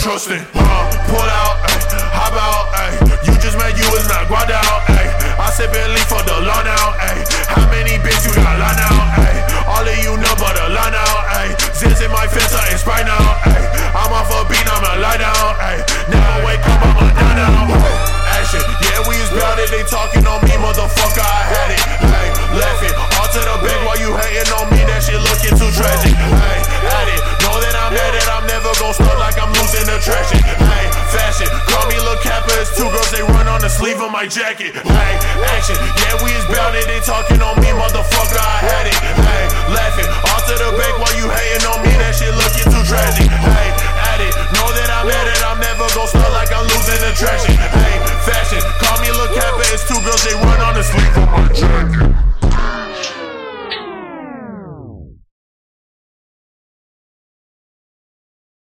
trusting. Uh, pull out, ayy, hop out, ayy. You just mad you was not guad out, ayy. I said Bentley for the lawn out, ayy. How many bitch you got line out, ayy? All of you know but the line out, ayy. Ziz in my fence, I spray now, ayy. I'm off a beat, I'ma lie down, ayy. Never wake up, I'ma down now. Action, yeah, we is bout it. They talking on me, I'm losing attraction. Hey, fashion, call me Lil Kappa. It's two girls, they run on the sleeve of my jacket. Hey, action, yeah, we is bounded. They talking on me, motherfucker, I had it. Hey, laughing, Off to the bank while you hating on me. That shit looking too tragic. Hey, at it, know that I'm at it. I'm never gonna stop like I'm losing attraction. Hey, fashion, call me Lil Kappa. It's two girls, they run on the sleeve of my jacket.